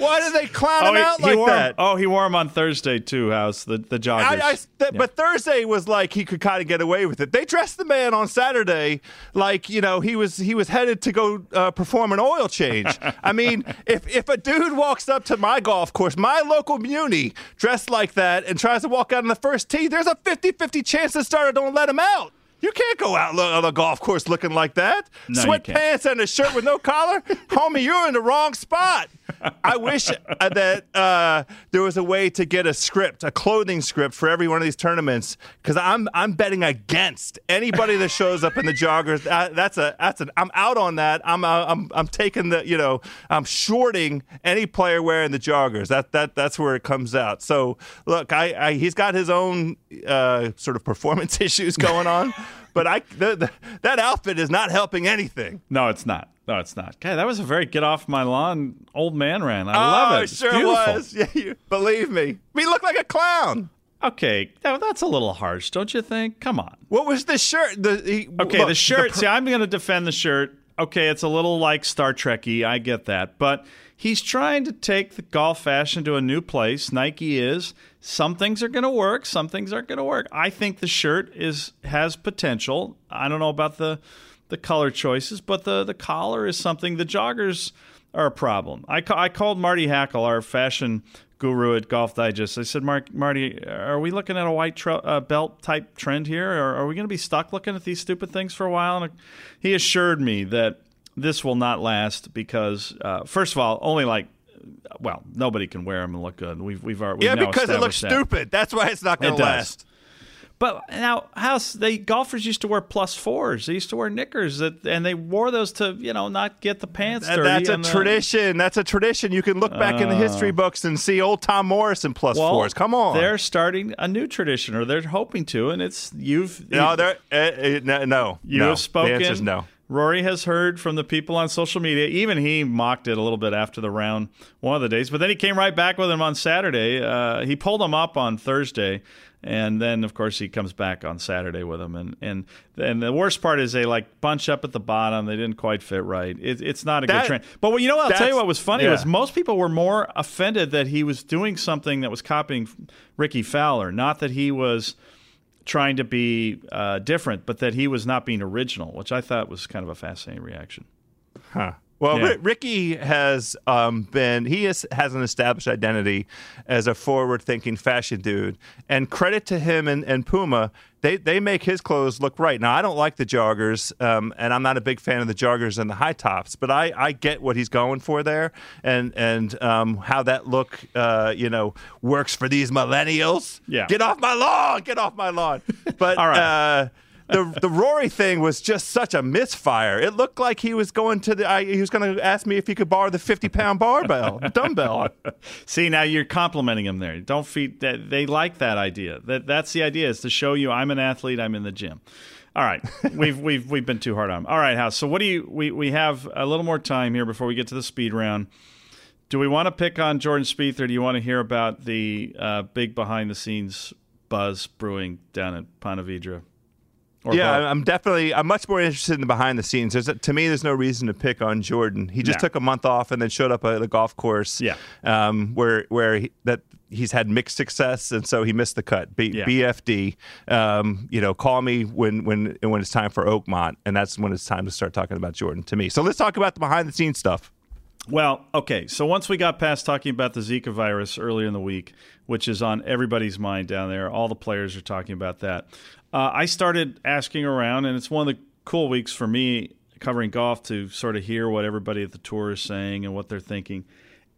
Why did they clown oh, him out like that? oh, he wore him on Thursday too, House the the joggers. I, I, th- yeah. But Thursday was like he could kind of get away with it. They dressed the man on Saturday like you know he was he was headed to go uh, perform an oil change. I mean, if if a dude walks up to my golf course, my local muni, dressed like that and tries to walk out on the first tee, there's a 50-50 chance the starter don't let him out. You can't go out on the golf course looking like that. No, Sweatpants and a shirt with no collar, homie. You're in the wrong spot. I wish uh, that uh, there was a way to get a script, a clothing script for every one of these tournaments, because I'm I'm betting against anybody that shows up in the joggers. That, that's a that's an I'm out on that. I'm uh, I'm I'm taking the you know I'm shorting any player wearing the joggers. That that that's where it comes out. So look, I, I he's got his own uh, sort of performance issues going on but I the, the, that outfit is not helping anything. No, it's not. No, it's not. Okay, that was a very get off my lawn old man ran. I oh, love it. It's sure beautiful. was. Yeah, you, believe me. We look like a clown. Okay, now that's a little harsh, don't you think? Come on. What was the shirt? The he, okay, look, the shirt. The pr- see, I'm going to defend the shirt. Okay, it's a little like Star Trekky. I get that, but he's trying to take the golf fashion to a new place. Nike is. Some things are going to work. Some things aren't going to work. I think the shirt is has potential. I don't know about the the color choices, but the the collar is something. The joggers are a problem. I, ca- I called Marty Hackel, our fashion guru at Golf Digest. I said, Mark, Marty, are we looking at a white tr- uh, belt type trend here, or are we going to be stuck looking at these stupid things for a while? And he assured me that this will not last because, uh, first of all, only like well, nobody can wear them and look good. We've we've, we've yeah because it looks that. stupid. That's why it's not going to last. But now, house they golfers used to wear plus fours. They used to wear knickers, that, and they wore those to you know not get the pants dirty. That's a tradition. That's a tradition. You can look back uh, in the history books and see old Tom Morrison plus well, fours. Come on, they're starting a new tradition, or they're hoping to, and it's you've no, they're uh, uh, no, you no. have spoken. The answer's no. Rory has heard from the people on social media. Even he mocked it a little bit after the round one of the days, but then he came right back with him on Saturday. Uh, he pulled him up on Thursday, and then of course he comes back on Saturday with him. And and and the worst part is they like bunch up at the bottom. They didn't quite fit right. It, it's not a that, good trend. But you know what? I'll tell you what was funny yeah. was most people were more offended that he was doing something that was copying Rickie Fowler, not that he was trying to be uh, different, but that he was not being original, which I thought was kind of a fascinating reaction. Huh. Well, yeah. R- Rickie has um, been, he is, has an established identity as a forward thinking fashion dude. And credit to him and, and Puma, they, they make his clothes look right. Now, I don't like the joggers, um, and I'm not a big fan of the joggers and the high tops, but I, I get what he's going for there and, and um, how that look, uh, you know, works for these millennials. Yeah. Get off my lawn! Get off my lawn! But, All right. Uh, the the Rory thing was just such a misfire. It looked like he was going to the. I, he was going to ask me if he could borrow the fifty pound barbell dumbbell. See, now you're complimenting him there. Don't feed that. They like that idea. That that's the idea is to show you I'm an athlete. I'm in the gym. All right, we've we've we've been too hard on him. All right, House. So what do you? We we have a little more time here before we get to the speed round. Do we want to pick on Jordan Spieth, or do you want to hear about the uh, big behind the scenes buzz brewing down at Ponte Vedra? Yeah, both. I'm definitely. I'm much more interested in the behind the scenes. There's, to me, there's no reason to pick on Jordan. He just took a month off and then showed up at the golf course. Yeah, um, where where he, that he's had mixed success, and so he missed the cut. B, yeah. BFD. Um, you know, call me when when when it's time for Oakmont, and that's when it's time to start talking about Jordan to me. So let's talk about the behind the scenes stuff. Well, okay. So once we got past talking about the Zika virus earlier in the week, which is on everybody's mind down there, all the players are talking about that uh, I started asking around, and it's one of the cool weeks for me covering golf to sort of hear what everybody at the tour is saying and what they're thinking.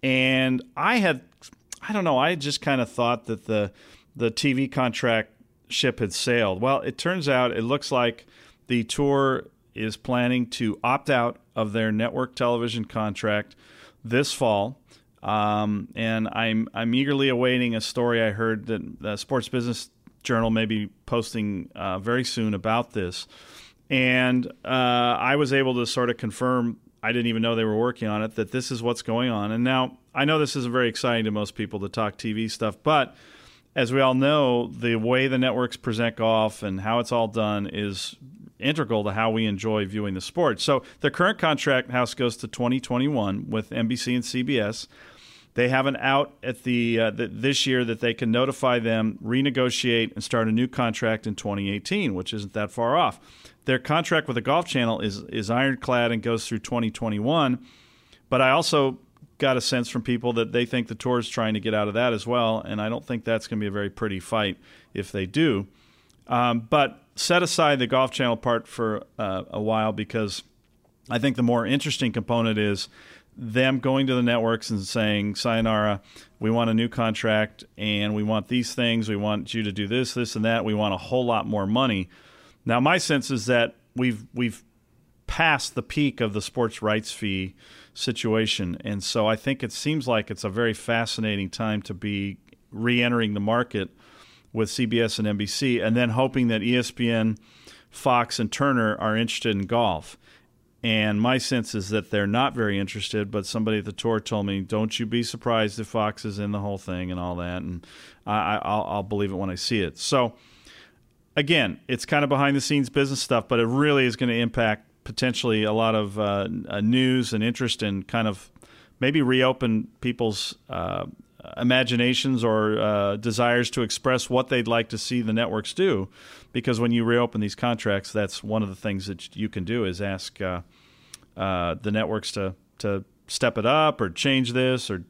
And I had, I don't know, I just kind of thought that the the TV contract ship had sailed. Well, it turns out it looks like the tour is planning to opt out of their network television contract this fall. Um, and I'm I'm eagerly awaiting a story I heard that the Sports Business Journal may be posting uh, very soon about this. And uh, I was able to sort of confirm I didn't even know they were working on it that this is what's going on. And now I know this isn't very exciting to most people to talk TV stuff, but as we all know, the way the networks present golf and how it's all done is integral to how we enjoy viewing the sport. So the current contract house goes to 2021 with NBC and CBS. They have an out at the, uh, the, this year that they can notify them, renegotiate, and start a new contract in 2018, which isn't that far off. Their contract with the Golf Channel is is ironclad and goes through 2021. But I also got a sense from people that they think the tour is trying to get out of that as well, and I don't think that's going to be a very pretty fight if they do. Um, but set aside the Golf Channel part for uh, a while because I think the more interesting component is them going to the networks and saying, Sayonara, we want a new contract and we want these things. We want you to do this, this, and that. We want a whole lot more money. Now, my sense is that we've we've passed the peak of the sports rights fee situation, and so I think it seems like it's a very fascinating time to be re-entering the market with CBS and NBC, and then hoping that ESPN, Fox, and Turner are interested in golf. And my sense is that they're not very interested, but somebody at the tour told me, "Don't you be surprised if Fox is in the whole thing and all that." And I, will believe it when I see it. So, again, it's kind of behind the scenes business stuff, but it really is going to impact potentially a lot of uh, uh, news and interest and in kind of maybe reopen people's uh, imaginations or uh, desires to express what they'd like to see the networks do. Because when you reopen these contracts, that's one of the things that you can do is ask uh, uh, the networks to to step it up or change this or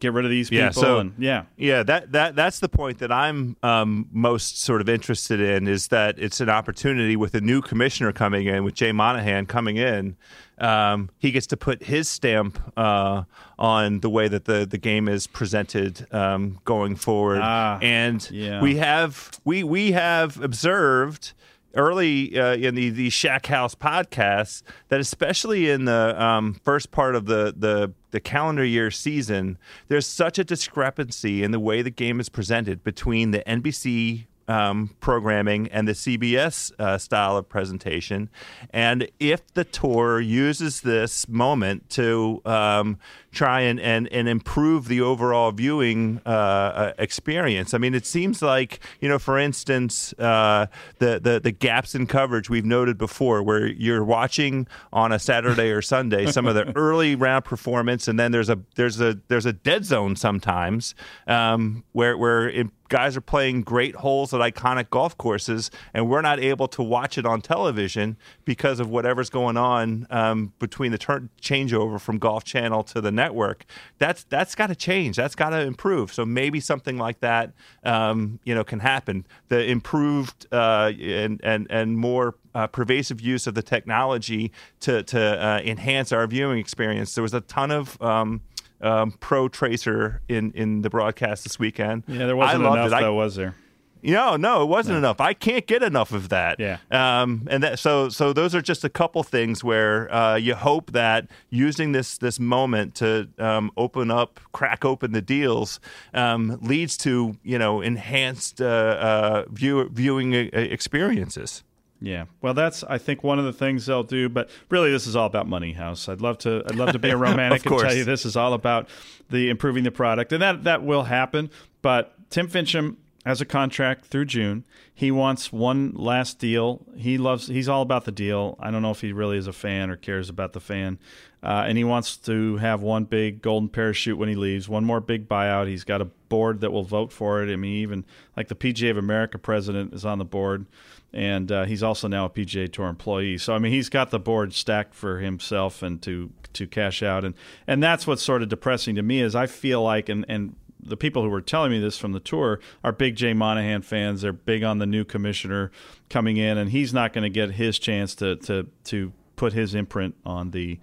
get rid of these people. Yeah, so, and, yeah, yeah. That that that's the point that I'm um, most sort of interested in is that it's an opportunity with a new commissioner coming in, with Jay Monahan coming in. Um, he gets to put his stamp uh, on the way that the, the game is presented um, going forward, ah, and yeah. we have we we have observed early uh, in the the Shack House podcasts that especially in the um, first part of the, the the calendar year season, there's such a discrepancy in the way the game is presented between the NBC um, programming and the CBS uh, style of presentation. And if the tour uses this moment to um, try and, and, and improve the overall viewing uh, uh, experience. I mean, it seems like, you know, for instance, uh, the, the, the gaps in coverage we've noted before, where you're watching on a Saturday or Sunday some of the early round performance, and then there's a there's a there's a dead zone sometimes um, where where it, guys are playing great holes at iconic golf courses, and we're not able to watch it on television because of whatever's going on um, between the turn changeover from Golf Channel to the network. That's that's got to change. That's got to improve. So maybe something like that, um, you know, can happen. The improved uh, and and and more uh, pervasive use of the technology to to uh, enhance our viewing experience. There was a ton of um, um, Protracer in in the broadcast this weekend. Yeah, there wasn't enough it. though, I, was there? No, no, it wasn't no. enough. I can't get enough of that. Yeah. Um, and that, so, so those are just a couple things where uh, you hope that using this this moment to um, open up, crack open the deals, um, leads to you know enhanced uh, uh, view, viewing uh, experiences. Yeah, well, that's I think one of the things they'll do. But really, this is all about money, House. I'd love to. I'd love to be a romantic and tell you this is all about the improving the product, and that that will happen. But Tim Finchem has a contract through June. He wants one last deal. He loves. He's all about the deal. I don't know if he really is a fan or cares about the fan. Uh, and he wants to have one big golden parachute when he leaves. One more big buyout. He's got a board that will vote for it. I mean, even like the PGA of America president is on the board, and uh, he's also now a PGA Tour employee. So I mean, he's got the board stacked for himself and to to cash out. And and that's what's sort of depressing to me is I feel like and and the people who were telling me this from the tour are big Jay Monahan fans. They're big on the new commissioner coming in, and he's not going to get his chance to to to put his imprint on the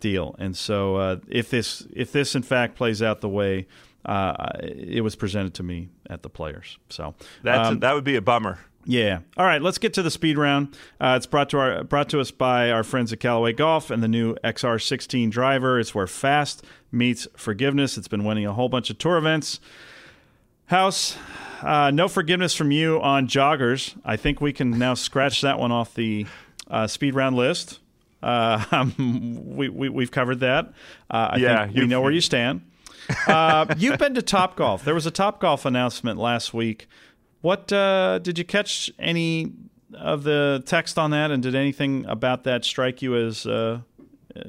deal. And so, uh, if this if this in fact plays out the way uh, it was presented to me at the Players, so um, that would be a bummer. Yeah. All right. Let's get to the speed round. Uh, it's brought to our brought to us by our friends at Callaway Golf and the new XR16 driver. It's where fast meets forgiveness. It's been winning a whole bunch of tour events. House, uh, no forgiveness from you on joggers. I think we can now scratch that one off the uh, speed round list. Uh, um, we, we have covered that. Uh, I yeah, think we know where you stand. Uh, you've been to Top Golf. There was a Top Golf announcement last week what uh, did you catch any of the text on that, and did anything about that strike you as uh,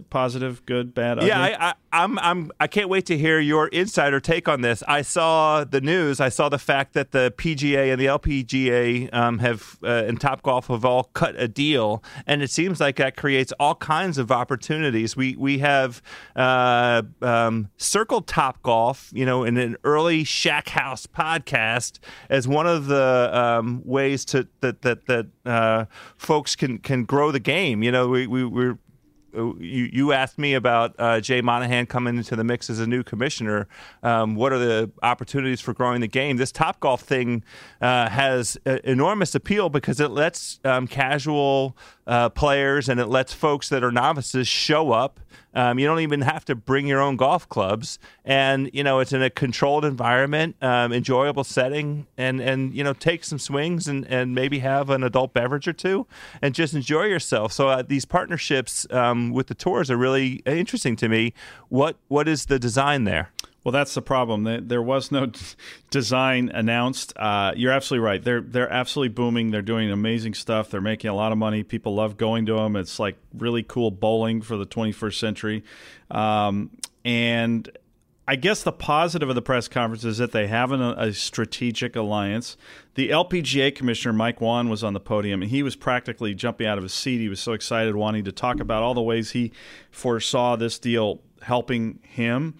positive, good, bad? Ugly? Yeah, I, I, I'm, I'm, I can't wait to hear your insider take on this. I saw the news. I saw the fact that the PGA and the LPGA um, have uh, and Top Golf have all cut a deal, and it seems like that creates all kinds of opportunities. We we have uh, um, circled Top Golf, you know, in an early Shack House podcast as one of the um, ways to that that that uh, folks can can grow the game. You know, we, we we're you, you asked me about uh, Jay Monahan coming into the mix as a new commissioner. Um, what are the opportunities for growing the game? This Top Golf thing uh, has enormous appeal because it lets um, casual uh, players and it lets folks that are novices show up um, you don't even have to bring your own golf clubs, and you know it's in a controlled environment, um, enjoyable setting, and and you know take some swings and and maybe have an adult beverage or two, and just enjoy yourself. So uh, these partnerships um, with the tours are really interesting to me. What what is the design there? Well, that's the problem. There was no design announced. Uh, you're absolutely right. They're they're absolutely booming. They're doing amazing stuff. They're making a lot of money. People love going to them. It's like really cool bowling for the 21st century. Um, and I guess the positive of the press conference is that they have an, a strategic alliance. The LPGA commissioner Mike Whan was on the podium, and he was practically jumping out of his seat. He was so excited, wanting to talk about all the ways he foresaw this deal helping him.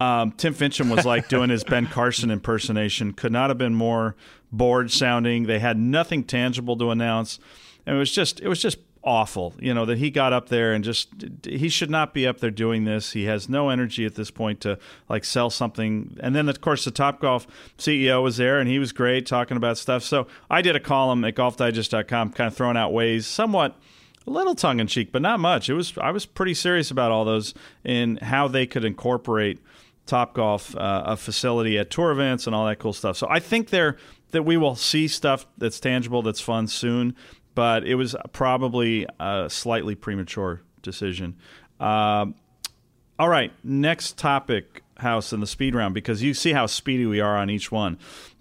Um, Tim Finchem was like doing his Ben Carson impersonation. Could not have been more bored sounding. They had nothing tangible to announce, and it was just it was just awful. You know that he got up there and just he should not be up there doing this. He has no energy at this point to like sell something. And then of course the Top Golf CEO was there and he was great talking about stuff. So I did a column at golfdigest.com, kind of throwing out ways, somewhat a little tongue in cheek, but not much. It was I was pretty serious about all those in how they could incorporate Top Golf, uh, a facility at tour events and all that cool stuff. So I think there that we will see stuff that's tangible, that's fun soon. But it was probably a slightly premature decision. Uh, all right, next topic, House, in the speed round because you see how speedy we are on each one.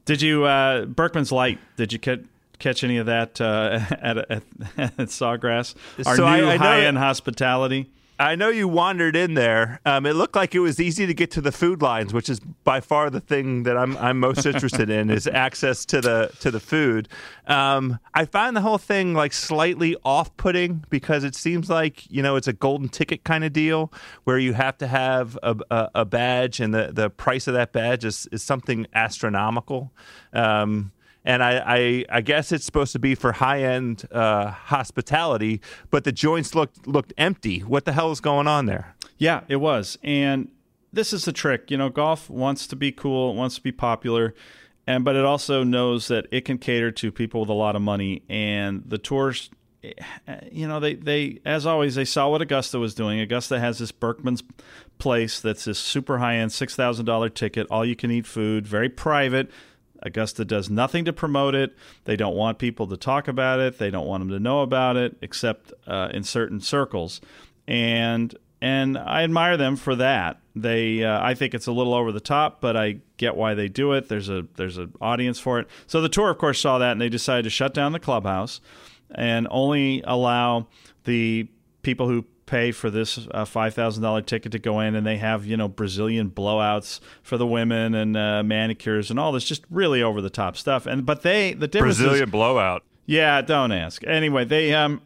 Did you uh, Berckmans Light? Did you catch? catch any of that uh, at, at, at, Sawgrass? Our so new high end hospitality. I know you wandered in there. Um, it looked like it was easy to get to the food lines, which is by far the thing that I'm I'm most interested in is access to the to the food. Um, I find the whole thing like slightly off-putting because it seems like you know it's a golden ticket kind of deal where you have to have a, a, a badge and the, the price of that badge is, is something astronomical. Um, and I, I, I, guess it's supposed to be for high end uh, hospitality, but the joints looked looked empty. What the hell is going on there? Yeah, it was, and this is the trick. You know, golf wants to be cool, wants to be popular, and but it also knows that it can cater to people with a lot of money, and the tours. You know, they, they as always they saw what Augusta was doing. Augusta has this Berckmans place that's this super high end six thousand dollar ticket, all you can eat food, very private Augusta does nothing to promote it. They don't want people to talk about it. They don't want them to know about it, except uh, in certain circles. And and I admire them for that. They, uh, I think it's a little over the top, but I get why they do it. There's a there's an audience for it. So the tour, of course, saw that and they decided to shut down the clubhouse and only allow the people who pay for this uh, five thousand dollar ticket to go in, and they have you know Brazilian blowouts for the women and uh, manicures and all this just really over the top stuff. And but they the difference Brazilian is, blowout. Yeah, don't ask. Anyway, they um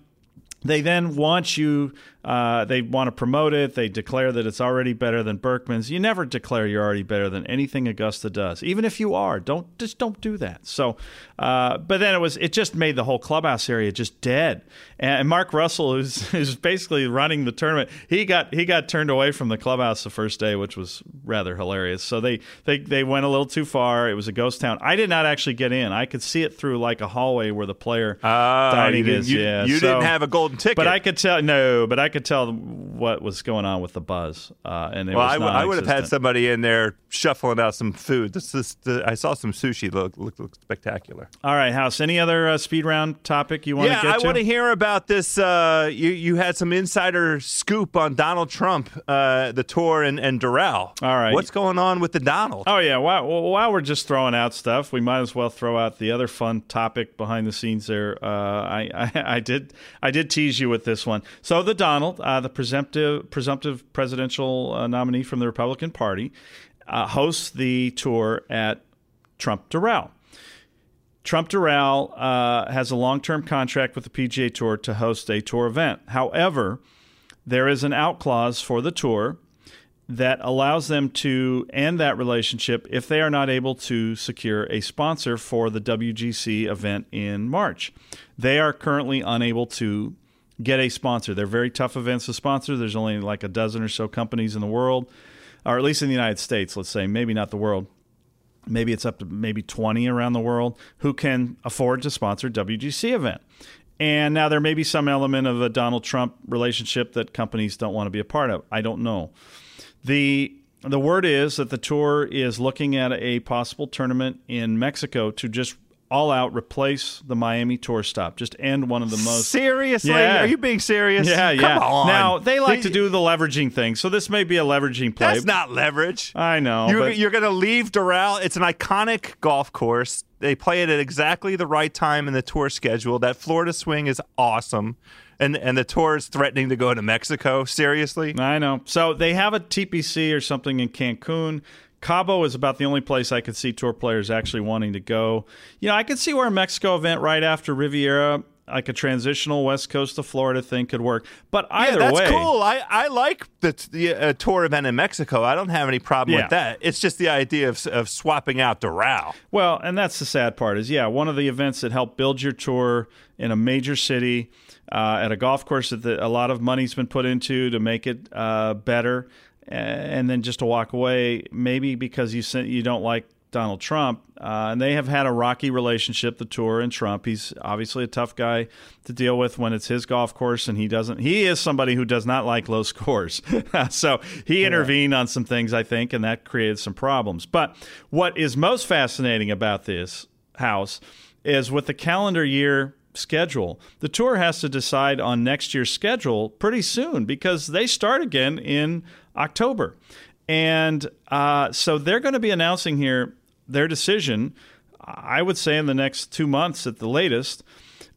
they then want you uh, they want to promote it. They declare that it's already better than Berckmans. You never declare you're already better than anything augusta does even if you are. Don't just don't do that. So uh, but then it was it just made the whole clubhouse area just dead. And mark russell who's, who's basically running the tournament he got he got turned away from the clubhouse the first day which was rather hilarious. So they they, they went a little too far. It was a ghost town. I did not actually get in. I could see it through like a hallway where the player uh, dining you is. you, yeah you so, didn't have a golden ticket. but I could tell no, but I could tell what was going on with the buzz, uh, and it well, was I, would have had somebody in there shuffling out some food. This is the, I saw some sushi look look, look spectacular. All right, House. Any other uh, speed round topic you want yeah, to get I to? I want to hear about this. Uh, you you had some insider scoop on Donald Trump, uh, the tour, and, and Doral. All right. what's going on with the Donald? Oh yeah, while, while we're just throwing out stuff, we might as well throw out the other fun topic behind the scenes. There, uh, I, I I did I did tease you with this one. So the Donald, uh, the presumptive presumptive presidential uh, nominee from the Republican Party, uh, hosts the tour at Trump Doral. Trump Doral uh, has a long term contract with the PGA Tour to host a tour event. However, there is an out clause for the tour that allows them to end that relationship if they are not able to secure a sponsor for the WGC event in March. They are currently unable to get a sponsor. They're very tough events to sponsor. There's only like a dozen or so companies in the world, or at least in the United States, let's say, maybe not the world. Maybe it's up to maybe 20 around the world who can afford to sponsor WGC event. And now there may be some element of a Donald Trump relationship that companies don't want to be a part of. I don't know. The the word is that the tour is looking at a possible tournament in Mexico to just all out replace the Miami tour stop. Just end one of the most Seriously, Yeah. are you being serious? Yeah, yeah. On. Now they like to do the leveraging thing, so this may be a leveraging play. That's not leverage. I know. You're, but- you're going to leave Doral. It's an iconic golf course. They play it at exactly the right time in the tour schedule. That Florida swing is awesome. And and the tour is threatening to go to Mexico. Seriously? I know. So they have a TPC or something in Cancun. Cabo is about the only place I could see tour players actually wanting to go. You know, I could see where a Mexico event right after Riviera, like a transitional West Coast to Florida thing, could work. But either yeah, that's way, cool. I, I like the, the uh, tour event in Mexico. I don't have any problem Yeah. with that. It's just the idea of, of swapping out Doral. Well, and that's the sad part is, yeah, one of the events that helped build your tour in a major city uh, at a golf course that the, a lot of money's been put into to make it uh, better, and then just to walk away, maybe because you sent, you don't like Donald Trump, uh, and they have had a rocky relationship, the tour and Trump. He's obviously a tough guy to deal with when it's his golf course, and he doesn't. He is somebody who does not like low scores, so he intervened on some things, I think, and that created some problems. But what is most fascinating about this house is with the calendar year schedule. The tour has to decide on next year's schedule pretty soon because they start again in October. And uh, so they're going to be announcing here their decision, I would say in the next two months at the latest,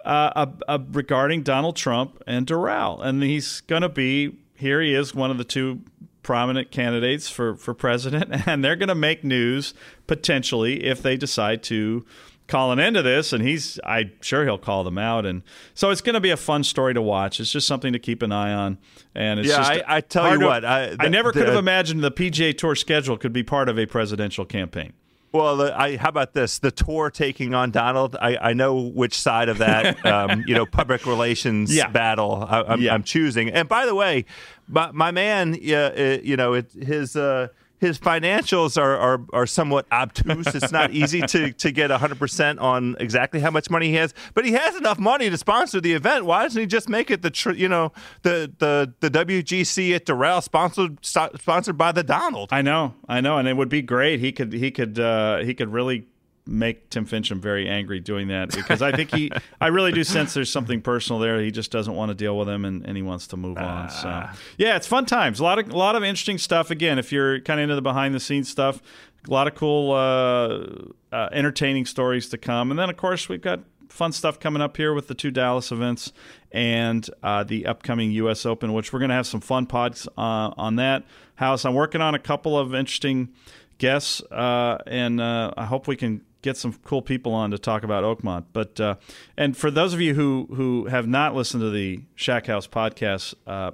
uh, uh, regarding Donald Trump and Doral. And he's going to be, here he is, one of the two prominent candidates for, for president. And they're going to make news potentially if they decide to call into this and he's i'm sure he'll call them out and so it's going to be a fun story to watch it's just something to keep an eye on and it's Yeah, just I- I tell you to- what, I- I the- never could the- have imagined the pga tour schedule could be part of a presidential campaign Well, I, how about this? The tour taking on Donald. I, I know which side of that, um, you know, public relations Yeah. battle I, I'm, Yeah. I'm choosing. And by the way, my, my man, uh, you know, it, his uh, his financials are, are are somewhat obtuse. It's not easy to to get 100 percent on exactly how much money he has, but he has enough money to sponsor the event. Why doesn't he just make it the tr- you know the the the WGC at Doral sponsored sponsored by the Donald? I know, I know, and it would be great. He could, he could, uh, he could really make Tim Finchem very angry doing that because I think he, I really do sense there's something personal there. He just doesn't want to deal with him, and, and he wants to move on. So, yeah, it's fun times. A lot of, a lot of interesting stuff. Again, if you're kind of into the behind the scenes stuff, a lot of cool, uh, uh, entertaining stories to come, and then of course we've got fun stuff coming up here with the two Dallas events and uh, the upcoming U.S. Open, which we're going to have some fun pods uh, on that house. I'm working on a couple of interesting guests, uh, and uh, I hope we can get some cool people on to talk about Oakmont. But uh, and for those of you who who have not listened to the Shack House podcast, uh,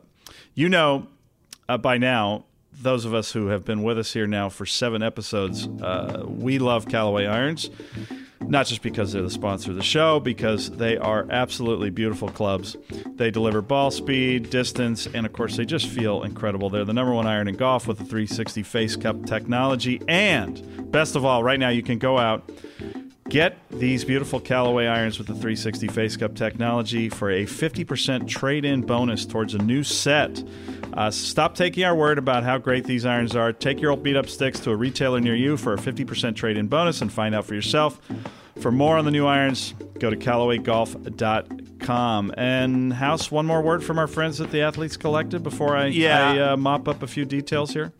you know uh, by now. Those of us who have been with us here now for seven episodes, uh, we love Callaway irons not just because they're the sponsor of the show, because they are absolutely beautiful clubs. They deliver ball speed, distance, and of course, they just feel incredible. They're the number one iron in golf with the 360 Face Cup technology. And best of all, right now you can go out. Get these beautiful Callaway irons with the 360 Face Cup technology for a 50% trade in bonus towards a new set. Uh, stop taking our word about how great these irons are. Take your old beat up sticks to a retailer near you for a 50% trade in bonus and find out for yourself. For more on the new irons, go to CallawayGolf.com. And House, one more word from our friends at the Athletes Collective before I, Yeah. I uh, mop up a few details here.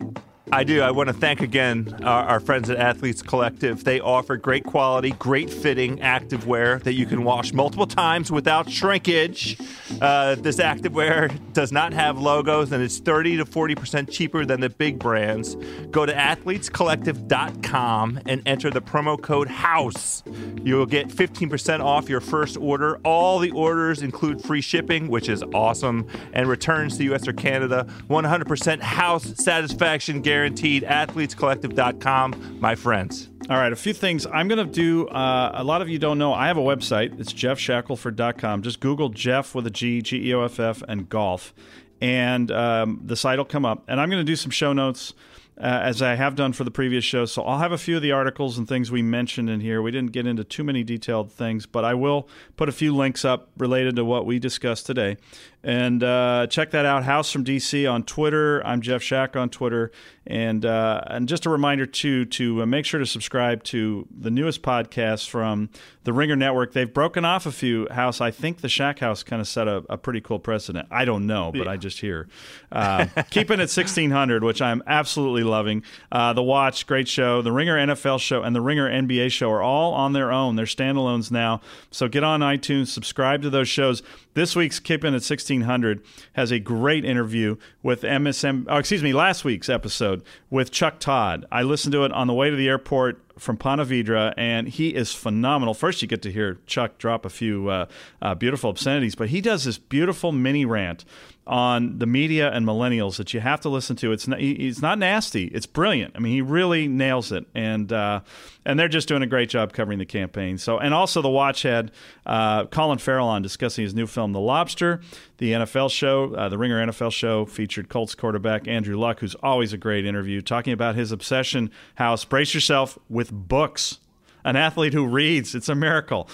I do. I want to thank again our, our friends at Athletes Collective. They offer great quality, great fitting activewear that you can wash multiple times without shrinkage. Uh, this activewear does not have logos and it's 30 to 40% cheaper than the big brands. Go to athletescollective.com and enter the promo code HOUSE. You'll get 15% off your first order. All the orders include free shipping, which is awesome, and returns to US or Canada. 100% house satisfaction guaranteed. Athletescollective.com, my friends. All right, a few things. I'm going to do, uh, a lot of you don't know, I have a website. It's geoffshackelford.com. Just Google Geoff with a G, G E O F F, and golf. And um, the site will come up. And I'm going to do some show notes. Uh, as I have done for the previous show. So I'll have a few of the articles and things we mentioned in here. We didn't get into too many detailed things, but I will put a few links up related to what we discussed today. And uh, check that out. House from DC on Twitter. I'm Geoff Shack on Twitter. And uh, and just a reminder too to uh, make sure to subscribe to the newest podcast from the Ringer Network. They've broken off a few. House, I think the Shack House kind of set a, a pretty cool precedent. I don't know, but I just hear. Uh, keeping it 1600, which I'm absolutely loving. Uh, the Watch, great show. The Ringer NFL show and the Ringer NBA show are all on their own. They're standalones now. So get on iTunes, subscribe to those shows. This week's Keeping It 1600 has a great interview with MSM. Oh, excuse me, last week's episode with Chuck Todd. I listened to it on the way to the airport from Ponte Vedra, and he is phenomenal. First, you get to hear Chuck drop a few uh, uh, beautiful obscenities, but he does this beautiful mini rant on the media and millennials that you have to listen to. It's not, not nasty. It's brilliant. I mean, he really nails it, and uh, and they're just doing a great job covering the campaign. So, and also the Watch had uh, Colin Farrell on discussing his new film, The Lobster. The NFL show, uh, the Ringer NFL show, featured Colts quarterback Andrew Luck, who's always a great interview, talking about his obsession. House, brace yourself with books. An athlete who reads, it's a miracle.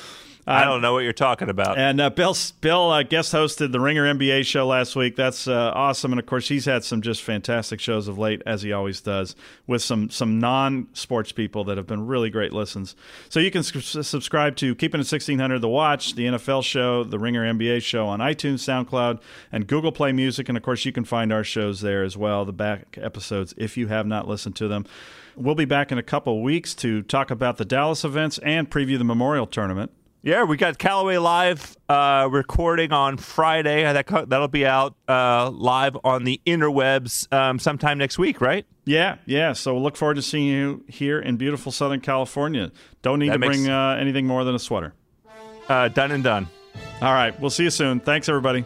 I don't know what you're talking about. And uh, Bill, Bill uh, guest hosted the Ringer NBA show last week. That's uh, awesome. And of course, he's had some just fantastic shows of late, as he always does, with some some non sports people that have been really great listens. So you can s- subscribe to Keeping It 1600, The Watch, the NFL show, the Ringer NBA show on iTunes, SoundCloud, and Google Play Music. And of course, you can find our shows there as well, the back episodes, if you have not listened to them. We'll be back in a couple weeks to talk about the Dallas events and preview the Memorial Tournament. Yeah, we got Callaway Live uh, recording on Friday. That that'll be out uh, live on the interwebs um, sometime next week, right? Yeah, yeah. So we'll look forward to seeing you here in beautiful Southern California. Don't need That to makes- bring uh, anything more than a sweater. Uh, done and done. All right, we'll see you soon. Thanks, everybody.